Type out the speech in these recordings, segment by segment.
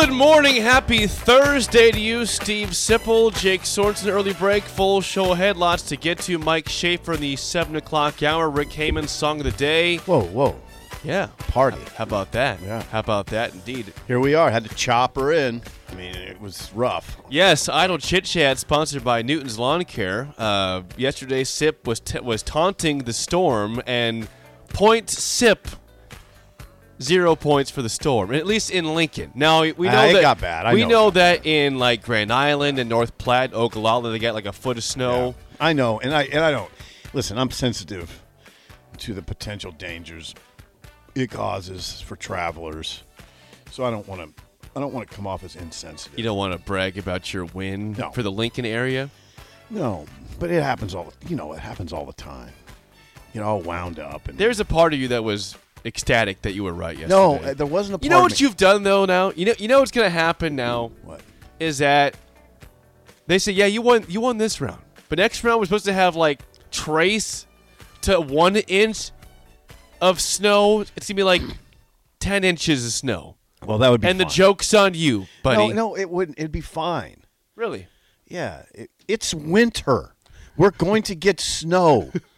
Good morning, happy Thursday to you, Steve Sipple, Jake Sorensen. Early break, full show ahead. Lots to get to. Mike Schaefer in the seven o'clock hour. Rick Heyman, song of the day. Whoa, whoa. Yeah, Party. How about that? Yeah. How about that? Indeed. Here we are. Had to chop her in. I mean, it was rough. Yes, Idle Chit Chat, sponsored by Newton's Lawn Care. Uh, yesterday, Sip was t- was taunting the storm, and point Sip zero points for the storm, at least in Lincoln. Now we know Ah, it that got bad. I we know know that in like Grand Island and North Platte, Ogallala, they got like a foot of snow. I know, and I and I don't. Listen, I'm sensitive to the potential dangers it causes for travelers, so I don't want to. I don't want to come off as insensitive. You don't want to brag about your win No. for the Lincoln area. no, but it happens all. You know, it happens all the time. You know, all wound up and There's a part of you that was ecstatic that you were right yesterday. no. uh, There wasn't a. Part you know of what me- you've done though. Now you know you know what's gonna happen now. What? is that they say, yeah, you won, you won this round, but next round we're supposed to have like trace to one inch of snow. It's gonna be like ten inches of snow, Well, that would be. and the joke's on you, buddy. No, no, it wouldn't. It'd be fine. really. Yeah, it, it's winter. We're going to get snow.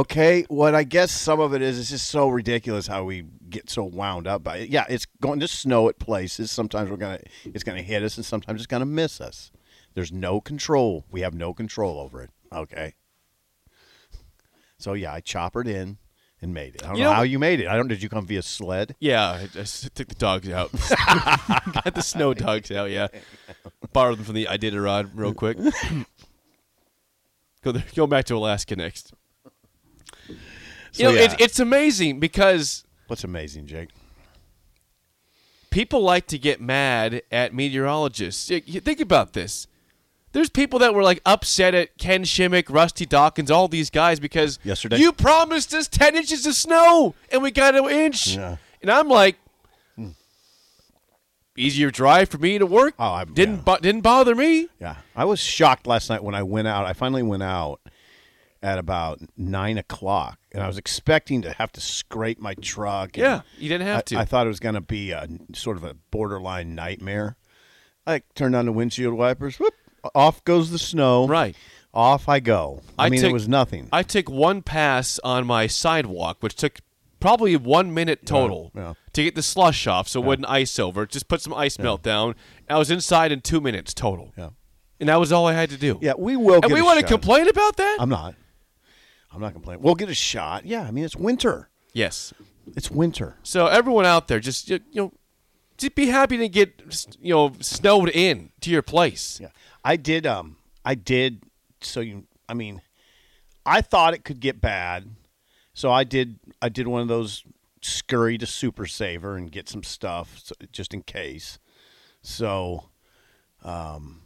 Okay, what I guess some of it is it's just so ridiculous how we get so wound up by it. Yeah, it's going to snow at places. Sometimes we're gonna it's gonna hit us, and sometimes it's gonna miss us. There's no control. We have no control over it. Okay. So yeah, I choppered in and made it. I don't You know, know- how you made it. I don't. Did you come via sled? Yeah, I just took the dogs out. Got the snow dogs out. Yeah, borrowed them from the Iditarod real quick. go there, go back to Alaska next. You know, yeah. it's, it's amazing because What's amazing, Jake? people like to get mad at meteorologists. You think about this. There's people that were like upset at Ken Siemek, Rusty Dawkins, all these guys because Yesterday? you promised us 10 inches of snow and we got an inch. Yeah. And I'm like, easier drive for me to work. Oh, I- didn't yeah. bo- didn't bother me. Yeah, I was shocked last night when I went out. I finally went out at about nine o'clock, and I was expecting to have to scrape my truck. Yeah, you didn't have I, to. I thought it was going to be a sort of a borderline nightmare. I turned on the windshield wipers. Whoop, off goes the snow. Right. Off I go. I, I mean, took- it was nothing. I took one pass on my sidewalk, which took probably one minute total yeah. to get the slush off, so it wouldn't ice over. Just put some ice melt down. I was inside in two minutes total, yeah. and that was all I had to do. Yeah, we will. and we want to complain about that? I'm not. I'm not complaining. We'll get a shot. Yeah, I mean it's winter. yes. It's winter. So everyone out there, just you know, just be happy to get you know snowed in to your place. Yeah, I did. Um, I did. So you, I mean, I thought it could get bad, so I did. I did one of those scurry to Super Saver and get some stuff so, just in case. So, um,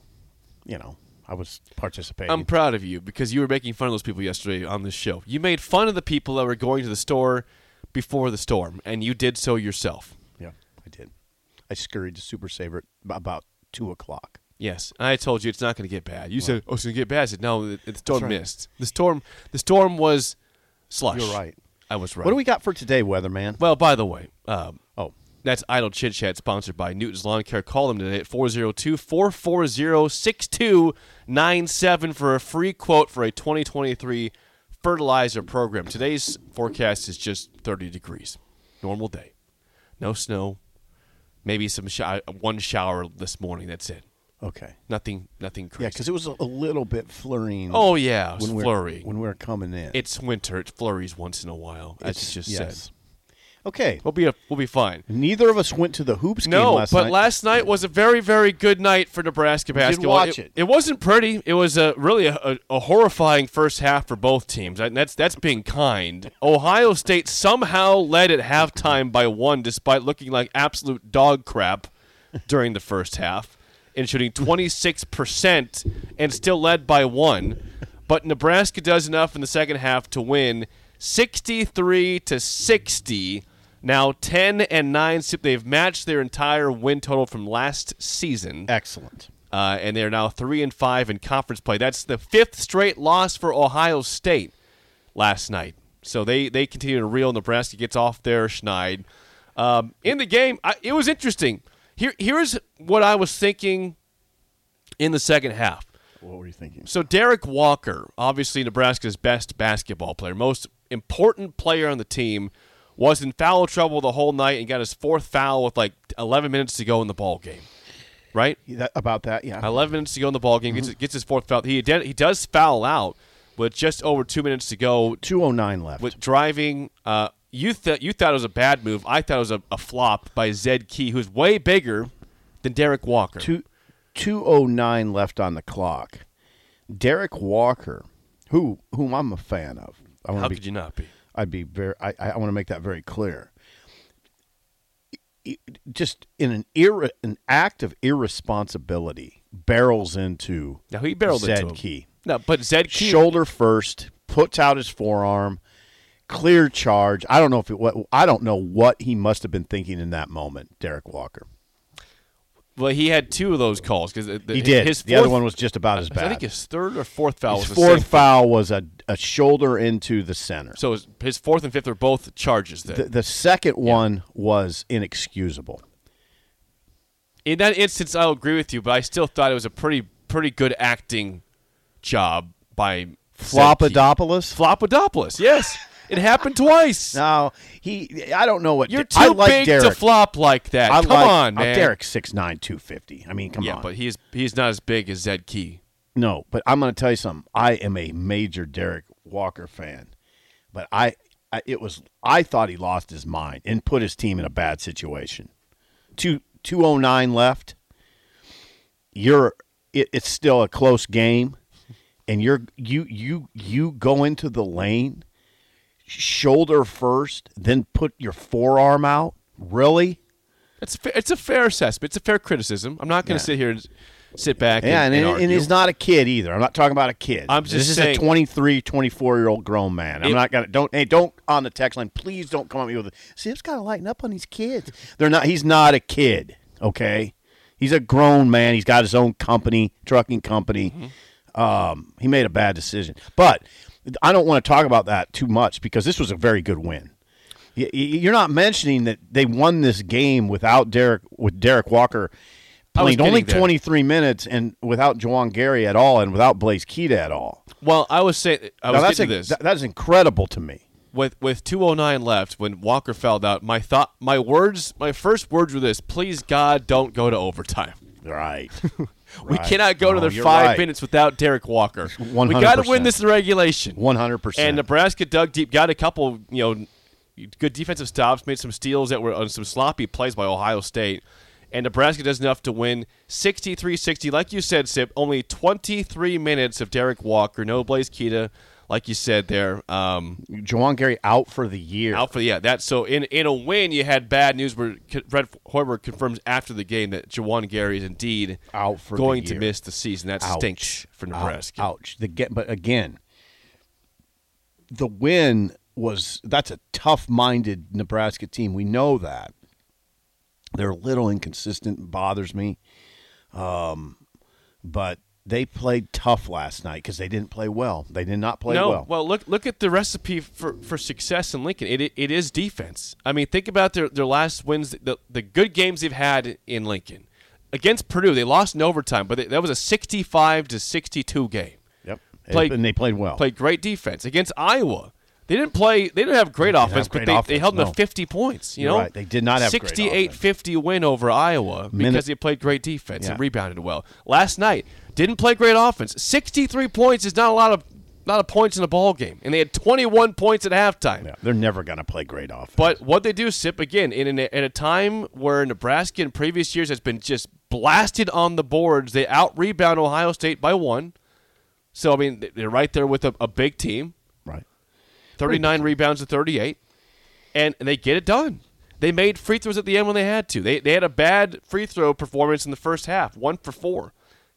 you know, I was participating. I'm proud of you because you were making fun of those people yesterday on this show. You made fun of the people that were going to the store before the storm, and you did so yourself. yeah, I did. I scurried to Super Saver at about two o'clock. Yes, I told you it's not going to get bad. You said, "Oh, it's going to get bad." I said, "No, the, the storm right. missed. The storm, the storm was slush." You're right. I was right. What do we got for today, weatherman? Well, by the way, um, Oh, That's Idle Chit Chat, sponsored by Newton's Lawn Care. Call them today at 402 440 6297 for a free quote for a 2023 fertilizer program. Today's forecast is just 30 degrees. Normal day. No snow. Maybe some sh- uh, one shower this morning. That's it. Okay. Nothing nothing crazy. Yeah, because it was a, little bit flurrying. Oh, yeah. When flurry. We're, when we are coming in. it's winter. It flurries once in a while, you just yes. said. Okay. We'll be, a, we'll be fine. Neither of us went to the hoops game No, last but night. last night was a very, very good night for Nebraska basketball. watch it. it. wasn't pretty. It was a really a, a, a horrifying first half for both teams. And that's that's being kind. Ohio State somehow led at halftime by one, despite looking like absolute dog crap during the first half, and shooting twenty six percent, and still led by one. But Nebraska does enough in the second half to win sixty three to sixty. Now 10 and 9, they've matched their entire win total from last season. Excellent. Uh, and they're now 3 and 5 in conference play. That's the fifth straight loss for Ohio State last night. So they, they continue to reel. Nebraska gets off their schneid. Um, in the game, I, it was interesting. Here, here's what I was thinking in the second half. What were you thinking? So Derek Walker, obviously Nebraska's best basketball player, most important player on the team, was in foul trouble the whole night and got his fourth foul with like 11 minutes to go in the ball game. Right? That, about that, yeah. 11 minutes to go in the ball game. Gets, gets his fourth foul. He did, he does foul out with just over two minutes to go. 209 left. With driving, uh, you thought you thought it was a bad move. I thought it was a, a flop by Zed Key, who's way bigger than Derek Walker. Two, 209 left on the clock. Derek Walker, who whom I'm a fan of. I How want to could you not be? I'd be very I, I want to make that very clear. Just in an ir- an act of irresponsibility, barrels into Now he barreled Zed into him. Key. No, but Zed Key Shoulder first, puts out his forearm, clear charge. I don't know if it I don't know what he must have been thinking in that moment, Derek Walker. Well, he had two of those calls because He did. His the other one was just about as bad. I think his third or fourth foul his was the fourth foul was a, a shoulder into the center. So his, his fourth and fifth are both charges. The, the second one was inexcusable. in that instance, I'll agree with you, but I still thought it was a pretty pretty good acting job by. Flopadopoulos? Flopodopoulos. Yes, it happened twice. No, he. I don't know what. You're I too like big Derek. to flop like that. I come like, on, man. Derek's 6'9", 250. I mean, come yeah, on. Yeah, but he's he's not as big as Zed Key. no, but I'm going to tell you something. I am a major Derek Walker fan, but I, I, it was. I thought he lost his mind and put his team in a bad situation. Two two oh nine left. You're. It, it's still a close game, and you're you you you go into the lane, shoulder first, then put your forearm out. Really? It's fa- it's a fair assessment. It's a fair criticism. I'm not going to Yeah. sit here and sit back. Yeah, and, and, and, and, he's not a kid either. I'm not talking about a kid. I'm just this is a 23, 24 year old grown man. I'm It- not gonna don't hey don't on the text line. Please don't come at me with it. See, it's got to lighten up on these kids. They're not. He's not a kid. Okay, he's a grown man. He's got his own company, trucking company. Mm-hmm. Um, he made a bad decision, but I don't want to talk about that too much because this was a very good win. You're not mentioning that they won this game without Derek with Derek Walker playing only getting there. 23 minutes and without Juwan Gary at all and without Blaise Keita at all. well, I was saying I Now, was that's a- this. that- that's incredible to me. with with 209 left when Walker fouled out, my thought my words my first words were this, please God don't go to overtime. Right. We cannot go to No, the 5 right. minutes without Derek Walker. We 100%. got to win this in regulation. 100%. And Nebraska dug deep, got a couple, you know, good defensive stops, made some steals that were on some sloppy plays by Ohio State. And Nebraska does enough to win 63-60. Like you said, Sip, only 23 minutes of Derek Walker, no Blaise Keita, like you said there. Um, Juwan Gary out for the year. out for the yeah, that so in in a win you had bad news where Fred Hoiberg confirms after the game that Juwan Gary is indeed Out for the going to miss the season. That Ouch. stinks for Nebraska. Ouch. Ouch. The get, but again, the win was that's a tough-minded Nebraska team. We know that. They're a little inconsistent, bothers me. Um, but they played tough last night because they didn't play well. They did not play no, well. look look at the recipe for, for success in Lincoln. It, it it is defense. I mean, think about their, their last wins, the the good games they've had in Lincoln against Purdue. They lost in overtime, but they, that was a sixty-five to sixty-two game. Yep, Played- and they played well. Played great defense against Iowa. They didn't play. They didn't have great didn't offense, have but great they, they offense, held them no. to fifty points. You You're know, right. They did not have great 68-50 win over Iowa Minute- because they played great defense and rebounded well. Last night didn't play great offense. Sixty-three points is not a lot of not of points in a ball game, and they had twenty-one points at halftime. yeah, they're never going to play great offense. But what they do, Sip, again, in, in a time where Nebraska in previous years has been just blasted on the boards, they out rebound Ohio State by one. So, I mean, they're right there with a, a big team right. 39 rebounds to 38, and, and they get it done. They made free throws at the end when they had to. They, they had a bad free throw performance in the first half, one for four.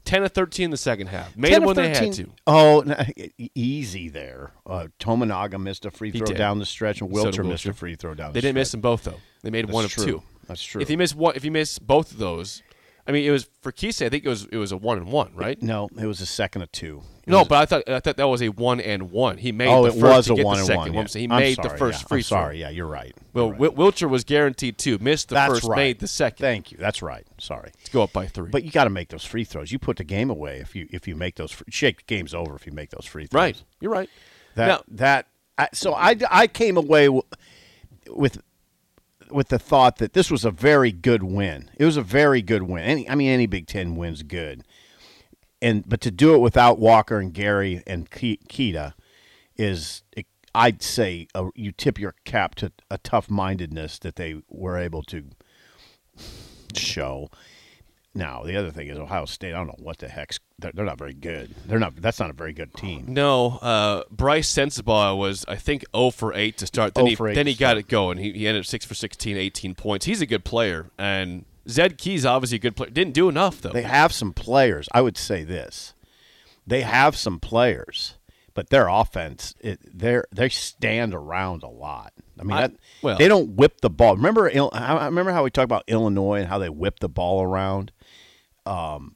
10 of 13 in the second half. Made 10 them of when they 13 had to. Oh, no, easy there. Uh, Tominaga missed a free throw down the stretch, and So Wilcher missed a free throw down the They the didn't miss them both though. They made That's one of true. two. That's true. If you miss one, if you miss both of those, I mean, it was for Keisei. I think it was it was a one and one, right? No, it was a second of two. It No, was- but I thought I thought that was a one and one. He made oh, the it first was to a get one the and second. one. Yeah. He I'm made sorry, the first yeah. free I'm throw. sorry, yeah, you're right. Well, right. Wilcher was guaranteed two. Missed the That's first, right. made the second. Thank you. That's right. Sorry, to go up by three. but you got to make those free throws. You put the game away if you if you make those. Free, shake the game's over if you make those free throws. right, you're right. That now, that I, so I I came away w- with with the thought that this was a very good win. It was a very good win. Any I mean any Big Ten win's good, and but to do it without Walker and Gary and Ke- Keita is I'd say a, you tip your cap to a tough mindedness that they were able to show. Now the other thing is Ohio State. I don't know what the heck's they're, they're not very good. They're not. That's not a very good team. no, uh, Brice Sensabaugh was I think 0 for 8 to start. Then 0 he 8 then he got it going. He, he ended up 6 for 16, 18 points. He's a good player, and Zed Key's obviously a good player. Didn't do enough though. They have some players. I would say this: they have some players, but their offense, it, they they stand around a lot. I mean, I- that, well- they don't whip the ball. Remember, I remember how we talked about Illinois and how they whip the ball around. Um,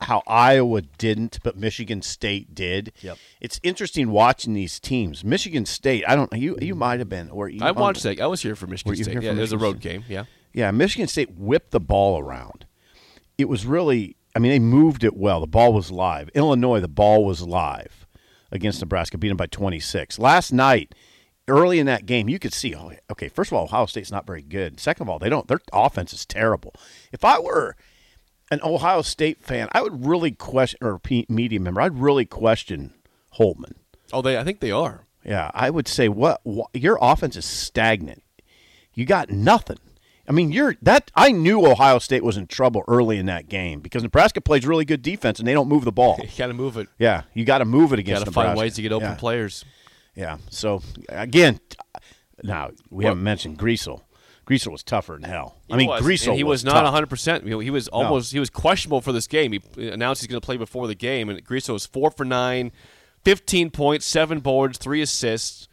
how Iowa didn't, but Michigan State did. Yep. It's interesting watching these teams. Michigan State, I don't. You you might have been, or you, I watched that. I was here for Michigan State. Yeah, for it was a Michigan road game. Yeah. Yeah, Michigan State whipped the ball around. It was really, I mean, they moved it well. The ball was live. Illinois, the ball was live against Nebraska, beat them by 26. Last night, early in that game, you could see, oh, okay, first of all, Ohio State's not very good. Second of all, they don't, their offense is terrible. If I were an Ohio State fan, I would really question, or media member, I'd really question Holtmann. Oh, they. I think they are. Yeah, I would say what, what your offense is stagnant. You got nothing. I mean, you're that. I knew Ohio State was in trouble early in that game because Nebraska plays really good defense and they don't move the ball. You got to move it. Yeah, you got to move it You against got to find ways to get open yeah. players. Yeah. So again, now we Well- haven't mentioned Griesel. Griesel was tougher than hell. I He mean, was, Griesel and he was, was not tough. 100. percent He was almost he was questionable for this game. He announced he's going to play before the game, and Griesel was four for nine, 15 points, seven boards, three assists.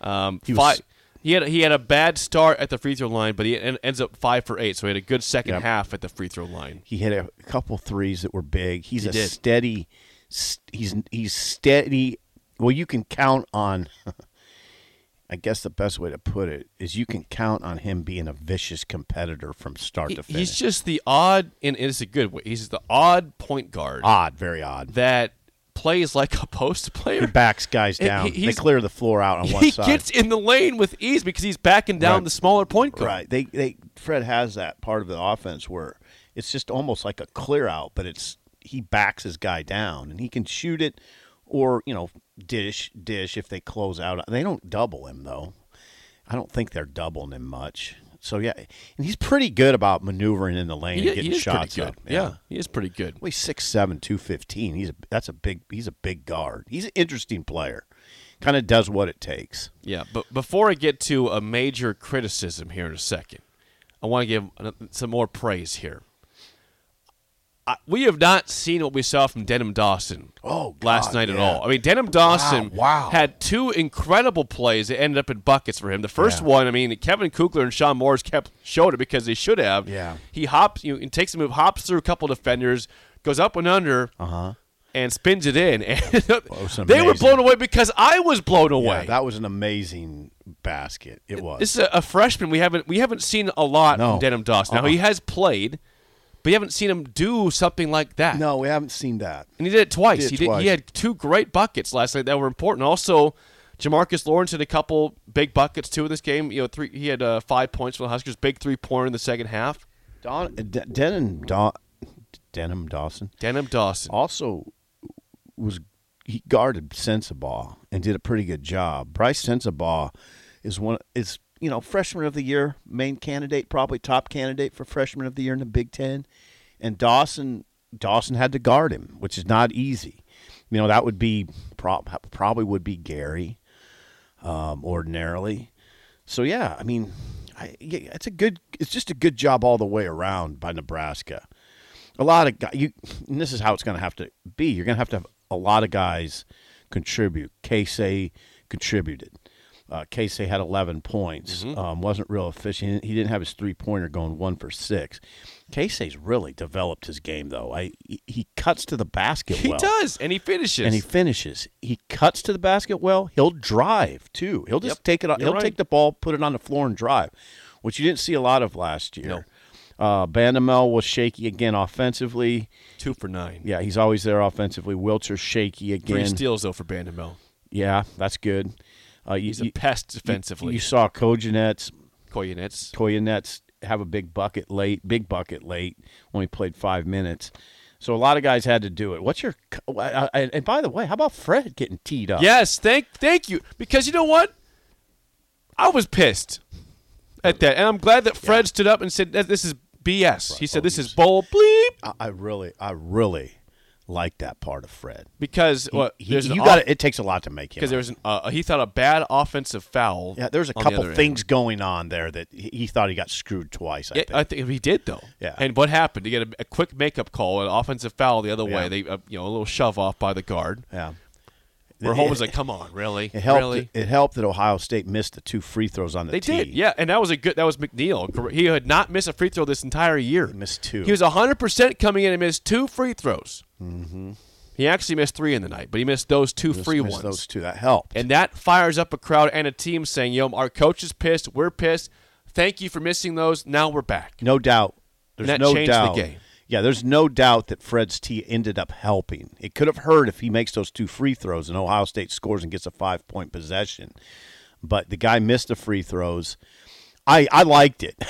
Um, He was- five, he had he had a bad start at the free throw line, but he en- ends up five for eight. So he had a good second Yep. half at the free throw line. He hit a couple threes that were big. He's He a did. steady. st- He's he's steady. Well, you can count on. I guess the best way to put it is you can count on him being a vicious competitor from start He- to finish. he's just the odd, and it's a good way. He's the odd point guard odd, very odd. that plays like a post player. He backs guys down. he- they clear the floor out on one he side. He gets in the lane with ease because he's backing down Right. the smaller point guard. Right. They they Fred has that part of the offense where it's just almost like a clear out, but it's he backs his guy down and he can shoot it or, you know, dish dish if they close out. They don't double him though. I don't think they're doubling him much. So yeah, and he's pretty good about maneuvering in the lane He, and getting shots up. good. Yeah. he is pretty good. Well, he's six seven, two fifteen. He's a, that's a big he's a big guard. He's an interesting player. Kind of does what it takes. Yeah, but before I get to a major criticism here in a second, I want to give some more praise here. I, we have not seen what we saw from Denim Dawson Oh, last God, night at all. I mean, Denim Dawson wow. had two incredible plays that ended up in buckets for him. The first Yeah. one, I mean, Kevin Kugler and Shon Morris kept showed it because they should have. Yeah. he hops, you know, and takes a move, hops through a couple defenders, goes up and under, Uh huh. and spins it in. And they were blown away because I was blown Yeah, away. that was an amazing basket. It was. this is a, a freshman we haven't we haven't seen a lot No. from Denim Dawson. Now Uh-uh. he has played, but you haven't seen him do something like that. no, we haven't seen that. And he did it twice. Did it he did. He had two great buckets last night that were important. Also, Jamarques Lawrence had a couple big buckets too in this game. You know, three. He had uh, five points for the Huskers. Big three pointer in the second half. Don, D- Denim, Daw, Denim Dawson Denim Dawson. also was he guarded Sensabaugh and did a pretty good job. Brice Sensabaugh is one is you know freshman of the year main candidate, probably top candidate for freshman of the year in the Big Ten, and Dawson Dawson had to guard him, which is not easy. You know that would be prob- probably would be Gary um, ordinarily. So yeah, I mean, I, yeah, it's a good. It's just a good job all the way around by Nebraska. A lot of guys. You, and this is how it's going to have to be. You're going to have to have a lot of guys contribute. Keisei contributed. Uh, Keisei had 11 points. Um, wasn't real efficient. He didn't have his three pointer going one for six. Keisei's really developed his game though. I he, cuts to the basket. he well does, and he finishes. and he finishes. He cuts to the basket well. He'll drive too. He'll just Yep, take it. you're He'll right. take the ball, put it on the floor, and drive, which you didn't see a lot of last year. Uh, Bandoumel was shaky again offensively. two for nine. Yeah, he's always there offensively. Wilcher shaky again. Three steals though for Bandoumel. Yeah, that's good. Uh, you, He's a you- pest defensively. You, saw Kojenets, Koyanets. Koyanets have a big bucket late, big bucket late. Only played five minutes, so a lot of guys had to do it. What's your? uh, And and by the way, how about Fred getting teed up? Yes, thank thank you. Because you know what? I was pissed at that, and I'm glad that Fred stood up and said this is BS. He said this is bull bleep I, I really, I really like that part of Fred. because He- what he- you off- got it takes a lot to make him. because there was an, uh, he thought a bad offensive foul. yeah, there's a couple other end. things going on there that he, he thought he got screwed twice. I Yeah, think. I think he did though. Yeah. And what happened? He get a, a quick makeup call, an offensive foul the other Yeah. way. They, uh, you know, a little shove off by the guard. yeah. Where It- Holtmann's like, "Come on, really? It helped. really?" It helped that Ohio State missed the two free throws on the They tee. did, yeah, and that was a good. That was McNeil. He had not missed a free throw this entire year. He missed two. He was hundred percent coming in and missed two free throws. Mm-hmm. He actually missed three in the night, but he missed those two Just free missed ones. Those two that helped. And that fires up a crowd and a team saying, "Yo, our coach is pissed. We're pissed. Thank you for missing those. Now we're back." no doubt. There's that no changed the doubt. game. Yeah, there's no doubt that Fred's tee ended up helping. It could have hurt if he makes those two free throws and Ohio State scores and gets a five point possession. But the guy missed the free throws. I, I liked it.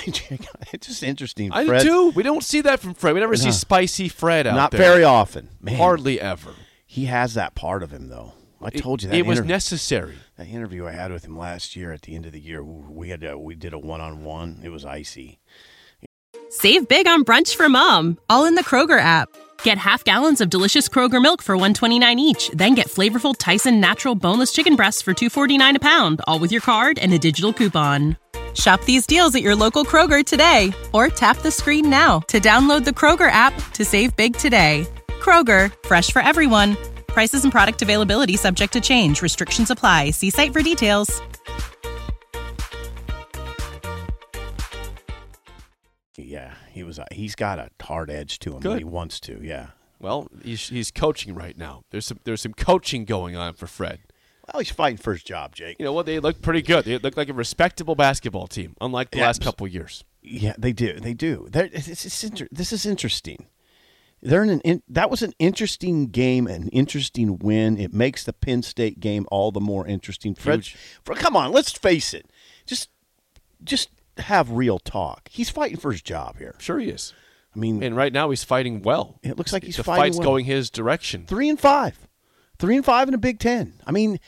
it's just interesting. I Fred, did too. We don't see that from Fred. We never see uh-huh. spicy Fred out Not there. very often. Man, Hardly ever. he has that part of him though. I It- told you that it was necessary. that interview I had with him last year at the end of the year. We had a, we did a one on one. It was icy. Save big on brunch for mom, all in the Kroger app. Get half gallons of delicious Kroger milk for 129 each, then get flavorful Tyson natural boneless chicken breasts for 249 a pound, all with your card and a digital coupon. Shop these deals at your local Kroger today or tap the screen now to download the Kroger app to save big today. Kroger, fresh for everyone. Prices and product availability subject to change. Restrictions apply. See site for details. Yeah, he was. He's got a hard edge to him Good. when he wants to. Yeah. Well, he's, he's coaching right now. There's some there's some coaching going on for Fred. Well, he's fighting for his job, Jake. You know what? They look pretty good. They look like a respectable basketball team, unlike the Yeah. last couple years. Yeah, they do. They do. It's, it's inter- this is interesting. They're in an in, that was an interesting game, an interesting win. It makes the Penn State game all the more interesting. Fred, Huge. Fred, come on, let's face it. Just, just have real talk. He's fighting for his job here. Sure, he is. I mean, And right now, he's fighting well. It looks like he's the fighting fight's well. going his direction. three and five, three and five in a Big Ten. I mean,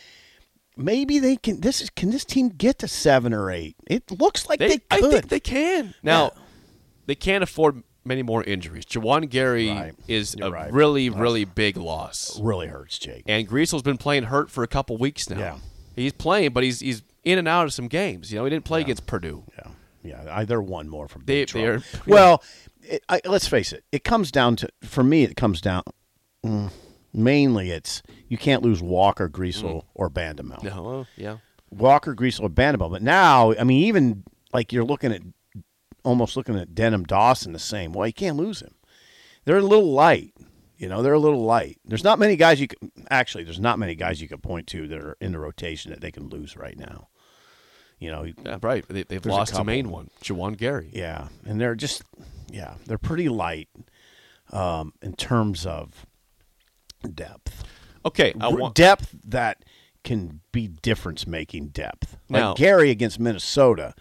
maybe they can. This is can this team get to seven or eight? It looks like they, They, I could. think they can. Now, Yeah. they can't afford many more injuries. Juwan Gary Right. is You're a right. really, really big loss. really hurts, Jake. And Griesel's been playing hurt for a couple weeks now. Yeah. He's playing, but he's he's in and out of some games. You know, he didn't play against Purdue. Yeah, yeah. Either one more from They- they are- well, it, I, let's face it. It comes down to for me. It comes down mm, mainly. It's you can't lose Walker, Griesel, or Bandoumel. No, yeah. Walker, Griesel, or Bandoumel. But now, I mean, even like you're looking at almost looking at Denim Dawson the same way. You can't lose him. They're a little light. You know, they're a little light. There's not many guys you can actually. There's not many guys you can point to that are in the rotation that they can lose right now. You know, Yeah, right. They, they've lost the main one, Juwan Gary. yeah, and they're just yeah, they're pretty light um, in terms of depth. Okay, want. depth that can be difference making depth. Like Now- Gary against Minnesota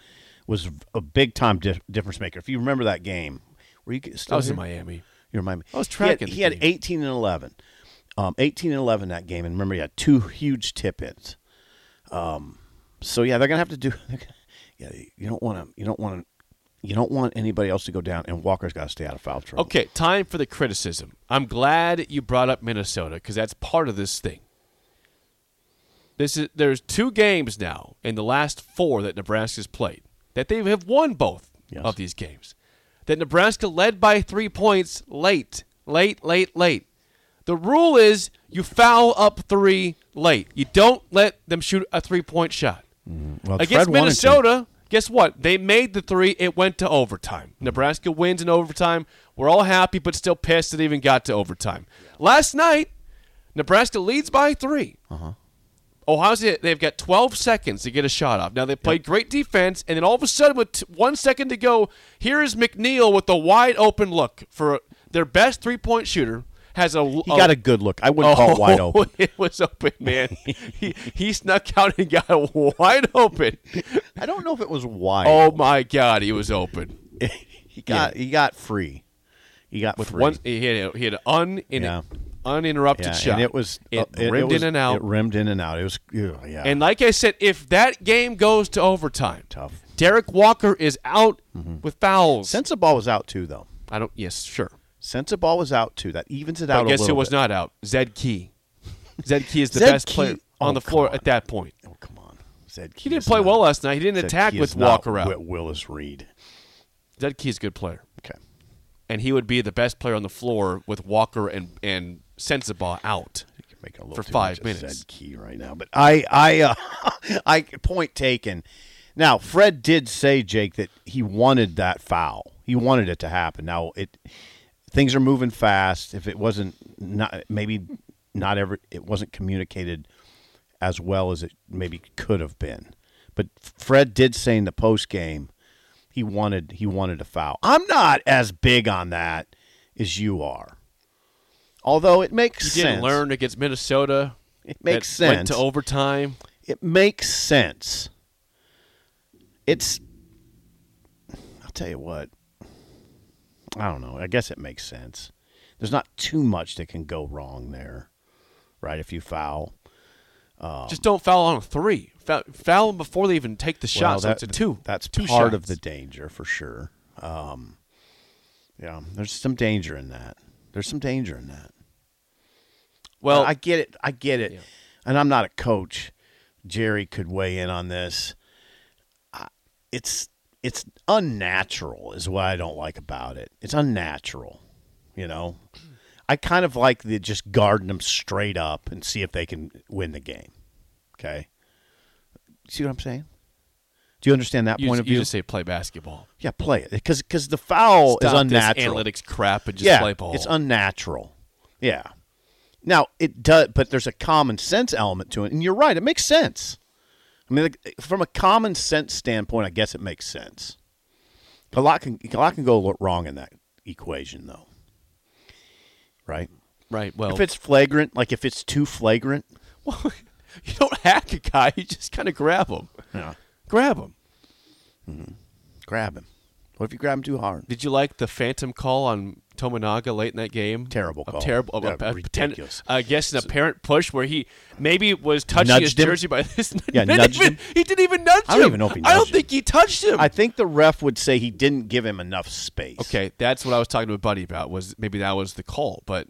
was a big time di- difference maker. If you remember that game, were you still I was in? Miami. You remind me. I was He had- tracking He had, 18 and 11. Um, 18 and 11 that game, and remember he had two huge tip ins. Um, so yeah, they're gonna have to do. Yeah, you don't want to. You don't want to. You don't want anybody else to go down, and Walker's got to stay out of foul trouble. Okay, time for the criticism. I'm glad you brought up Minnesota because that's part of this thing. This is there's two games now in the last four that Nebraska's played that they have won both Yes. of these games. That Nebraska led by three points late, late, late, late. The rule is you foul up three late. You don't let them shoot a three point shot. Mm-hmm. Well, Against. Minnesota, guess what? They made the three. It went to overtime. Nebraska wins in overtime. We're all happy, but still pissed it even got to overtime. Last night, Nebraska leads by 3 Uh-huh. Ohio State, they've got 12 seconds to get a shot off. Now, they played great defense, and then all of a sudden, with t- one second to go, here is McNeil with a wide open look for their best three point shooter. Has a He got a good look. I wouldn't Oh. call it wide open. It was open, man. he, he snuck out and got it wide open. I don't know if it was wide. Oh my God, he was open he got he got free. He got with free. one. He had a, he had an un, Yeah. uninterrupted yeah, shot. and it was it uh, rimmed it was, in and out. It rimmed in and out. It was ew, yeah. and like I said, if that game goes to overtime, tough. Derek Walker is out with fouls. Sensabaugh was out too, though. I don't. Yes, sure. Sensabaugh was out too. That evens it out a guess who was bit. not out? Zed Key. Zed Key is the Zed best Key- player on oh, the floor come at that point. Oh come on, Zed He didn't play well last night. He didn't attack with Walker out. Willis Reed. Zed Key is a good player. Okay. and he would be the best player on the floor with Walker and and Sensabaugh out. Making a little For five minutes. Zed Key right now, but I, I, uh, I point taken. Now Fred did say Jake that he wanted that foul. He wanted it to happen. Now it, things are moving fast. If it wasn't not maybe not ever it wasn't communicated as well as it maybe could have been. But Fred did say in the post game he wanted he wanted a foul. I'm not as big on that as you are. Although it makes He didn't learn against Minnesota. It makes that Went sense. to overtime. It makes sense. It's I'll tell you what. I don't know. I guess it makes sense. There's not too much that can go wrong there. Right? If you foul. Just don't foul on a three. Foul, foul them before they even take the shot. Well, so it's a two. That's two part of the danger for sure. Um, yeah, there's some danger in that. There's some danger in that. Well, I get it. I get it. Yeah. And I'm not a coach. Jerry could weigh in on this. I- It's it's unnatural is what I don't like about it. It's unnatural. You know, I kind of like the just guarding them straight up and see if they can win the game. Okay. See what I'm saying? Do you understand that you, point just, of you view? just say play basketball. yeah, play it because the foul is unnatural analytics crap and just yeah, play ball. It's unnatural. Yeah. Now it does, but there's a common sense element to it, and you're right. It makes sense. I mean, like, from a common sense standpoint, I guess it makes sense. A lot can a lot can go wrong in that equation, though. Right? right. Well, if it's flagrant, like if it's too flagrant, well, you don't hack a guy. You just kind of grab him. yeah, Grab him. Mm-hmm. grab him. What if you grab him too hard? Did you like the phantom call on Tominaga late in that game? Terrible A call. terrible. Yeah, a, a ridiculous. I guess an apparent push where he maybe was touching his Nudged him? jersey by this. Yeah, nudged even- him. He didn't even nudge I don't him. even know if he I don't him. think he touched him. I think the ref would say he didn't give him enough space. okay, that's what I was talking to a buddy about. Was maybe that was the call, but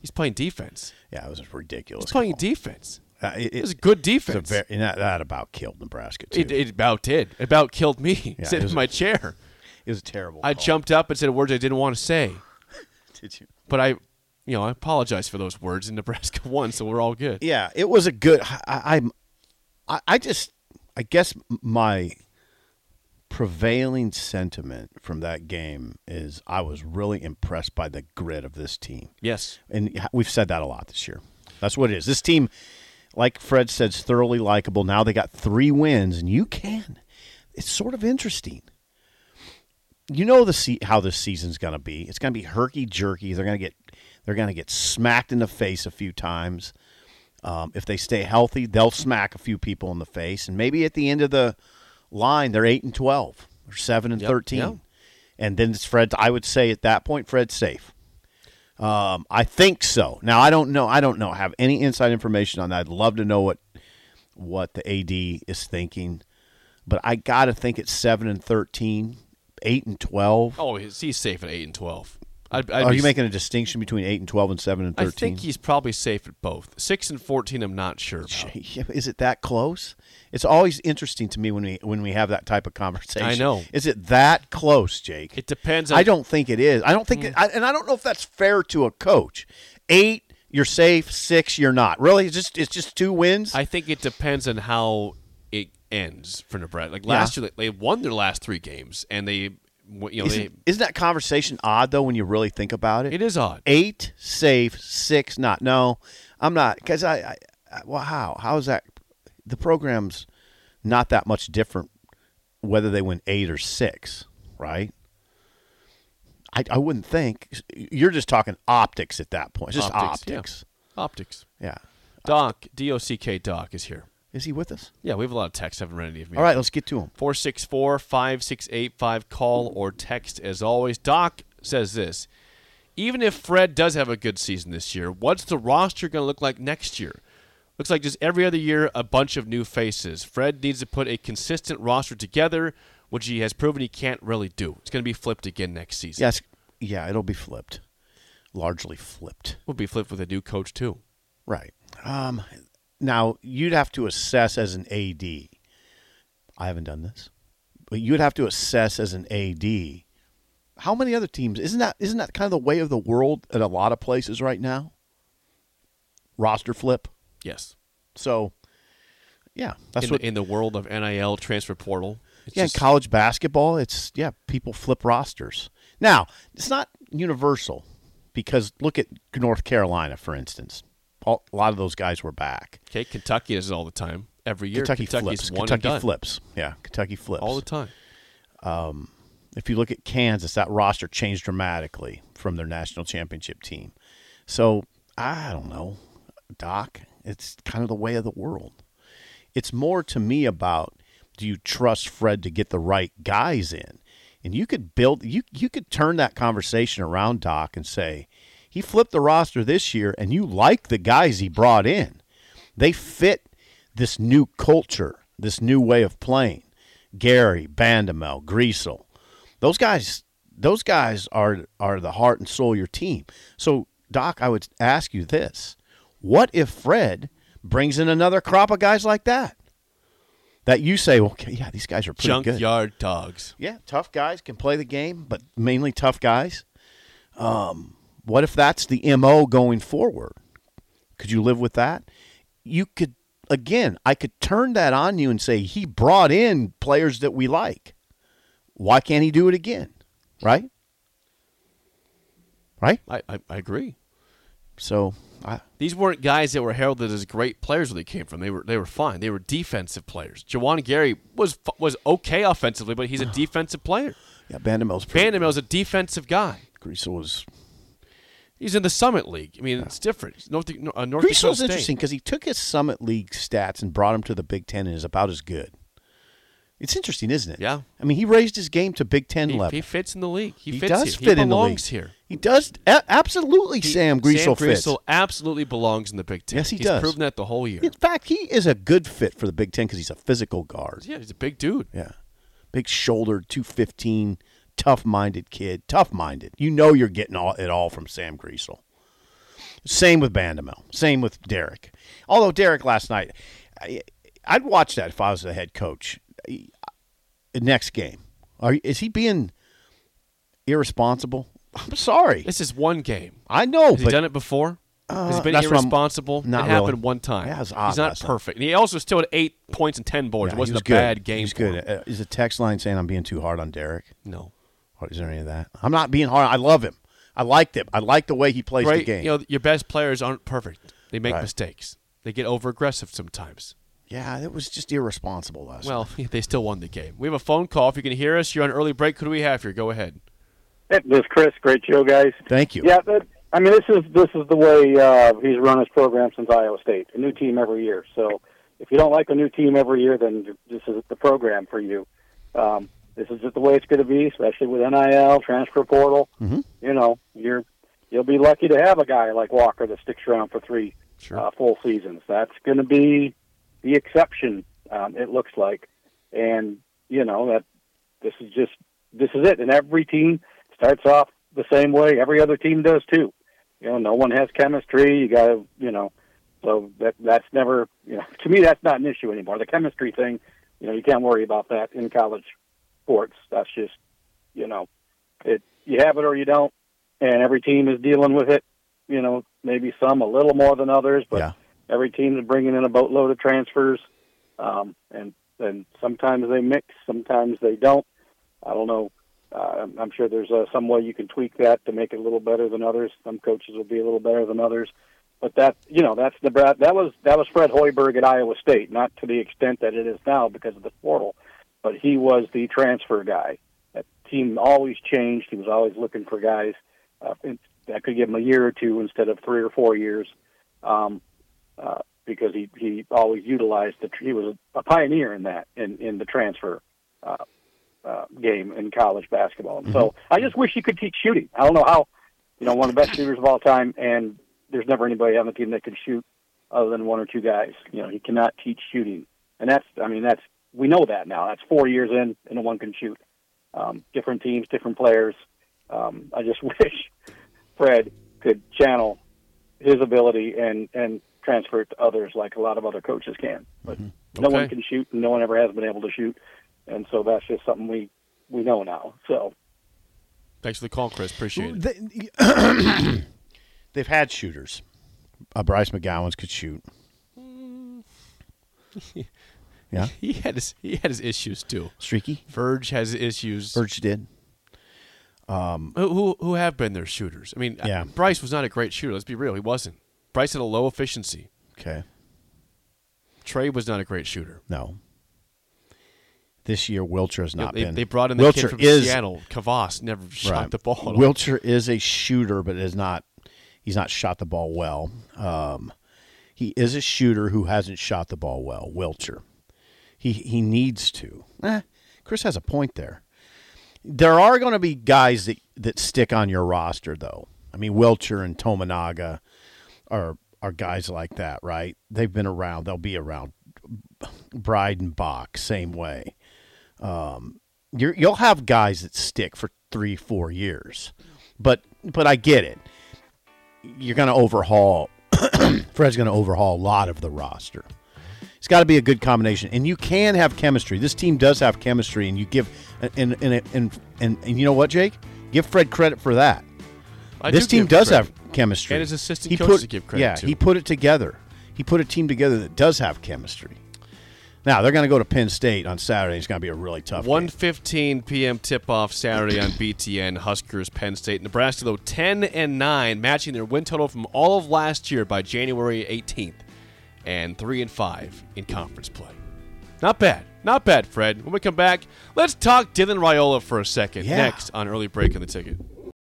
he's playing defense. Yeah, it was a ridiculous. He's playing call. defense. Uh, it, It was a good It's a defense. very, that, that about killed Nebraska too. it, it about did. It about killed me. Yeah, Sitting in my chair. It was a terrible. I call. jumped up and said words I didn't want to say, Did you? but I, you know, I apologize for those words. And Nebraska won, so we're all good. Yeah, it was a good. I, I'm. I, I just. I guess my prevailing sentiment from that game is I was really impressed by the grit of this team. Yes. And we've said that a lot this year. That's what it is. This team, like Fred said, is thoroughly likable. Now they got three wins, and you can. It's sort of interesting. You know the se- how this season's going to be. It's going to be herky jerky. They're going to get they're going to get smacked in the face a few times. Um, if they stay healthy, they'll smack a few people in the face, and maybe at the end of the line, they're eight and twelve or seven and Yep, thirteen, yep. and then it's Fred. I would say at that point, Fred's safe. Um, I think so. Now I don't know. I don't know. Have any inside information on that? I'd love to know what what the AD is thinking, but I got to think it's seven and 13, 8 and twelve. Oh, he's, he's safe at eight and twelve. I'd, I'd Are you s- making a distinction between eight and twelve and seven and thirteen? I think he's probably safe at both. Six and fourteen, I'm not sure. About. Is it that close? It's always interesting to me when we when we have that type of conversation. I know. Is it that close, Jake? It depends. On, I don't think it is. I don't think, mm. it, I, and I don't know if that's fair to a coach. Eight, you're safe. Six, you're not. Really, it's just it's just two wins. I think it depends on how ends for Nebraska. Like Yeah. last year, they won their last three games, and they, you know, isn't, isn't that conversation odd though when you really think about it? it is odd. Eight safe, six not. No, I'm not because I, I, I. Well, how? How is that? The program's not that much different whether they win eight or six, right? I, I wouldn't think. You're just talking optics at that point. It's just Optics, yeah. optics. Optics. Yeah. Doc, D O C K Doc is here. Is he with us? Yeah, we have a lot of texts. I haven't read any of me. All right, let's get to him. 464 5685. Call or text as always. Doc says this Even if Fred does have a good season this year, what's the roster going to look like next year? Looks like just every other year, a bunch of new faces. Fred needs to put a consistent roster together, which he has proven he can't really do. It's going to be flipped again next season. Yes. Yeah, it'll be flipped. Largely flipped. Will be flipped with a new coach, too. Right. Um, now you'd have to assess as an AD. I haven't done this, but you'd have to assess as an AD. How many other teams? Isn't that isn't that kind of the way of the world at a lot of places right now? Roster flip. Yes. So, yeah, that's in, what. in the world of NIL transfer portal. It's yeah, just- in college basketball, it's yeah, people flip rosters. Now, it's not universal because look at North Carolina, for instance. All, a lot of those guys were back. Okay, Kentucky does it all the time. Every year, Kentucky Kentucky's flips. Kentucky flips. Yeah, Kentucky flips. all the time. Um, if you look at Kansas, that roster changed dramatically from their national championship team. So I don't know, Doc. It's kind of the way of the world. It's more to me about do you trust Fred to get the right guys in, and you could build you you could turn that conversation around, Doc, and say he flipped the roster this year, and you like the guys he brought in. They fit this new culture, this new way of playing. Gary, Bandoumel, Griesel, those guys, those guys are are the heart and soul of your team. So, Doc, I would ask you this: What if Fred brings in another crop of guys like that? That you say, okay, yeah, these guys are pretty good. Junkyard dogs. Yeah, tough guys can play the game, but mainly tough guys. Um, what if that's the mo going forward? Could you live with that? You could again. I could turn that on you and say he brought in players that we like. Why can't he do it again? Right? Right. I, I, I agree. So I, These weren't guys that were heralded as great players where they came from. They were they were fine. They were defensive players. Juwan Gary was was okay offensively, but he's a defensive player. yeah, Bandoumel's pretty. Bandoumel's a defensive guy. Griesel was. He's in the Summit League. I mean, it's different. North, uh, North interesting because he took his Summit League stats and brought him to the Big Ten and is about as good. It's interesting, isn't it? Yeah. I mean, he raised his game to Big Ten He, level. he fits in the league. He, He fits does here. fit he in the belongs league. here. He does a- absolutely. He- Sam Griesel fits. Griesel absolutely belongs in the Big Ten. Yes, he he's does. proven that the whole year. In fact, he is a good fit for the Big Ten because he's a physical guard. yeah, he's a big dude. Yeah, big shouldered, two fifteen, tough minded kid. Tough minded. You know you're getting all, it all from Sam Griesel. Same with Bandoumel. Same with Derek. Although Derek last night, I, I'd watch that if I was the head coach. Next game, are is he being irresponsible? I'm sorry. This is one game. I know, Has he done it before? Has he been what I'm- irresponsible? not it happened one time. Yeah, it was odd He's not perfect. And he also still had eight points and ten boards. Yeah, it wasn't was a good. bad game. He's good. him. Uh, is a text line saying I'm being too hard on Derek? No. Or is there any of that? I'm not being hard. I love him. I liked him. I like the way he plays the game. You know, your best players aren't perfect. They make Right. mistakes. They get over aggressive sometimes. yeah, it was just irresponsible last night. Well, they still won the game. We have a phone call. If you can hear us, you're on early break. Who do we have here? Go ahead. Hey, This is Chris, great show, guys. Thank you. Yeah, but, I mean, this is this is the way uh, he's run his program since Iowa State. A new team every year. So if you don't like a new team every year, then this is the program for you. Um, this is just the way it's going to be, especially with NIL, transfer portal. Mhm. You know, you're you'll be lucky to have a guy like Walker that sticks around for three Sure. uh, full seasons. That's going to be the exception. Um, it looks like, and you know that this is just this is it. And every team starts off the same way. Every other team does too. You know, no one has chemistry. You got to, you know, so that that's never, you know, to me that's not an issue anymore. The chemistry thing, you know, you can't worry about that in college sports. That's just, you know, it you have it or you don't, and every team is dealing with it. You know, maybe some a little more than others, but Yeah. every team is bringing in a boatload of transfers, um, and and sometimes they mix, sometimes they don't. I don't know. Uh, I'm- sure there's uh, some way you can tweak that to make it a little better than others. Some coaches will be a little better than others, but that you know that's the that was that was Fred Hoiberg at Iowa State, not to the extent that it is now because of the portal, but he was the transfer guy. That team always changed. He was always looking for guys uh, that could give him a year or two instead of three or four years, um, uh, because he he always utilized the he was a pioneer in that in in the transfer. Uh, uh, game in college basketball. And So I just wish he could teach shooting. I don't know how, you know, one of the best shooters of all time, and there's never anybody on the team that can shoot other than one or two guys. You know, he cannot teach shooting, and that's, I mean, that's we know that now. That's four years in, and no one can shoot. Um, different teams, different players. Um, I just wish Fred could channel his ability and and transfer it to others like a lot of other coaches can. But no Okay. one can shoot, and no one ever has been able to shoot, and so that's just something we we know now. So Thanks for the call, Chris. Appreciate it. They, they've had shooters. Uh, Bryce McGowens could shoot. Yeah, He had his he had his issues too. streaky. Verge has issues. Verge did. Who, who who have been their shooters? I mean, Yeah. Bryce was not a great shooter. Let's be real. He wasn't. Bryce had a low efficiency. Okay, Trey was not a great shooter. no. This year, Wilcher has You know, not they, been. they brought in the Wilcher kid from is Seattle. Kavas never shot right. the ball. at all. Wilcher is a shooter, but is not. He's not shot the ball well. Um, he is a shooter who hasn't shot the ball well. Wilcher. He he needs to. Eh, Chris has a point there. There are going to be guys that that stick on your roster, though. I mean, Wilcher and Tominaga are are guys like that, right? They've been around. They'll be around. Breidenbach, same way. Um, you're, you'll have guys that stick for three, four years, but but I get it. You're going to overhaul. Fred's going to overhaul a lot of the roster. It's got to be a good combination, and you can have chemistry. This team does have chemistry, and you give and and and and, and you know what, Jake? Give Fred credit for that. I this do team does credit. have chemistry, And his assistant He coaches put- to give credit Yeah, to. he put it together. He put a team together that does have chemistry. Now they're going to go to Penn State on Saturday. It's going to be a really tough. game. 1:15 p.m. tip-off Saturday on BTN. Huskers, Penn State, Nebraska though 10 and 9, matching their win total from all of last year by January 18th, and 3 and 5 in conference play. Not bad, not bad, Fred. When we come back, let's talk Dylan Raiola for a second. Yeah. Next on early break in the ticket.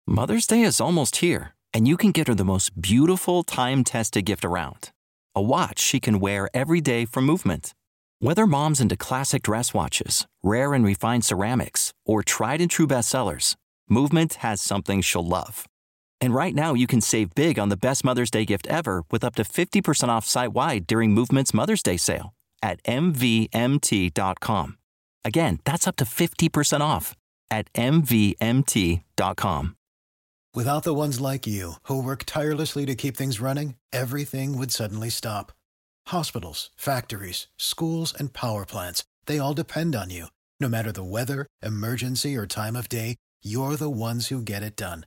Mother's Day is almost here, and you can get her the most beautiful time tested gift around a watch she can wear every day from Movement. Whether mom's into classic dress watches, rare and refined ceramics, or tried and true bestsellers, Movement has something she'll love. And right now, you can save big on the best Mother's Day gift ever with up to 50% off site wide during Movement's Mother's Day sale at MVMT.com. Again, that's up to 50% off at MVMT.com. Without the ones like you, who work tirelessly to keep things running, everything would suddenly stop. Hospitals, factories, schools, and power plants, they all depend on you. No matter the weather, emergency, or time of day, you're the ones who get it done.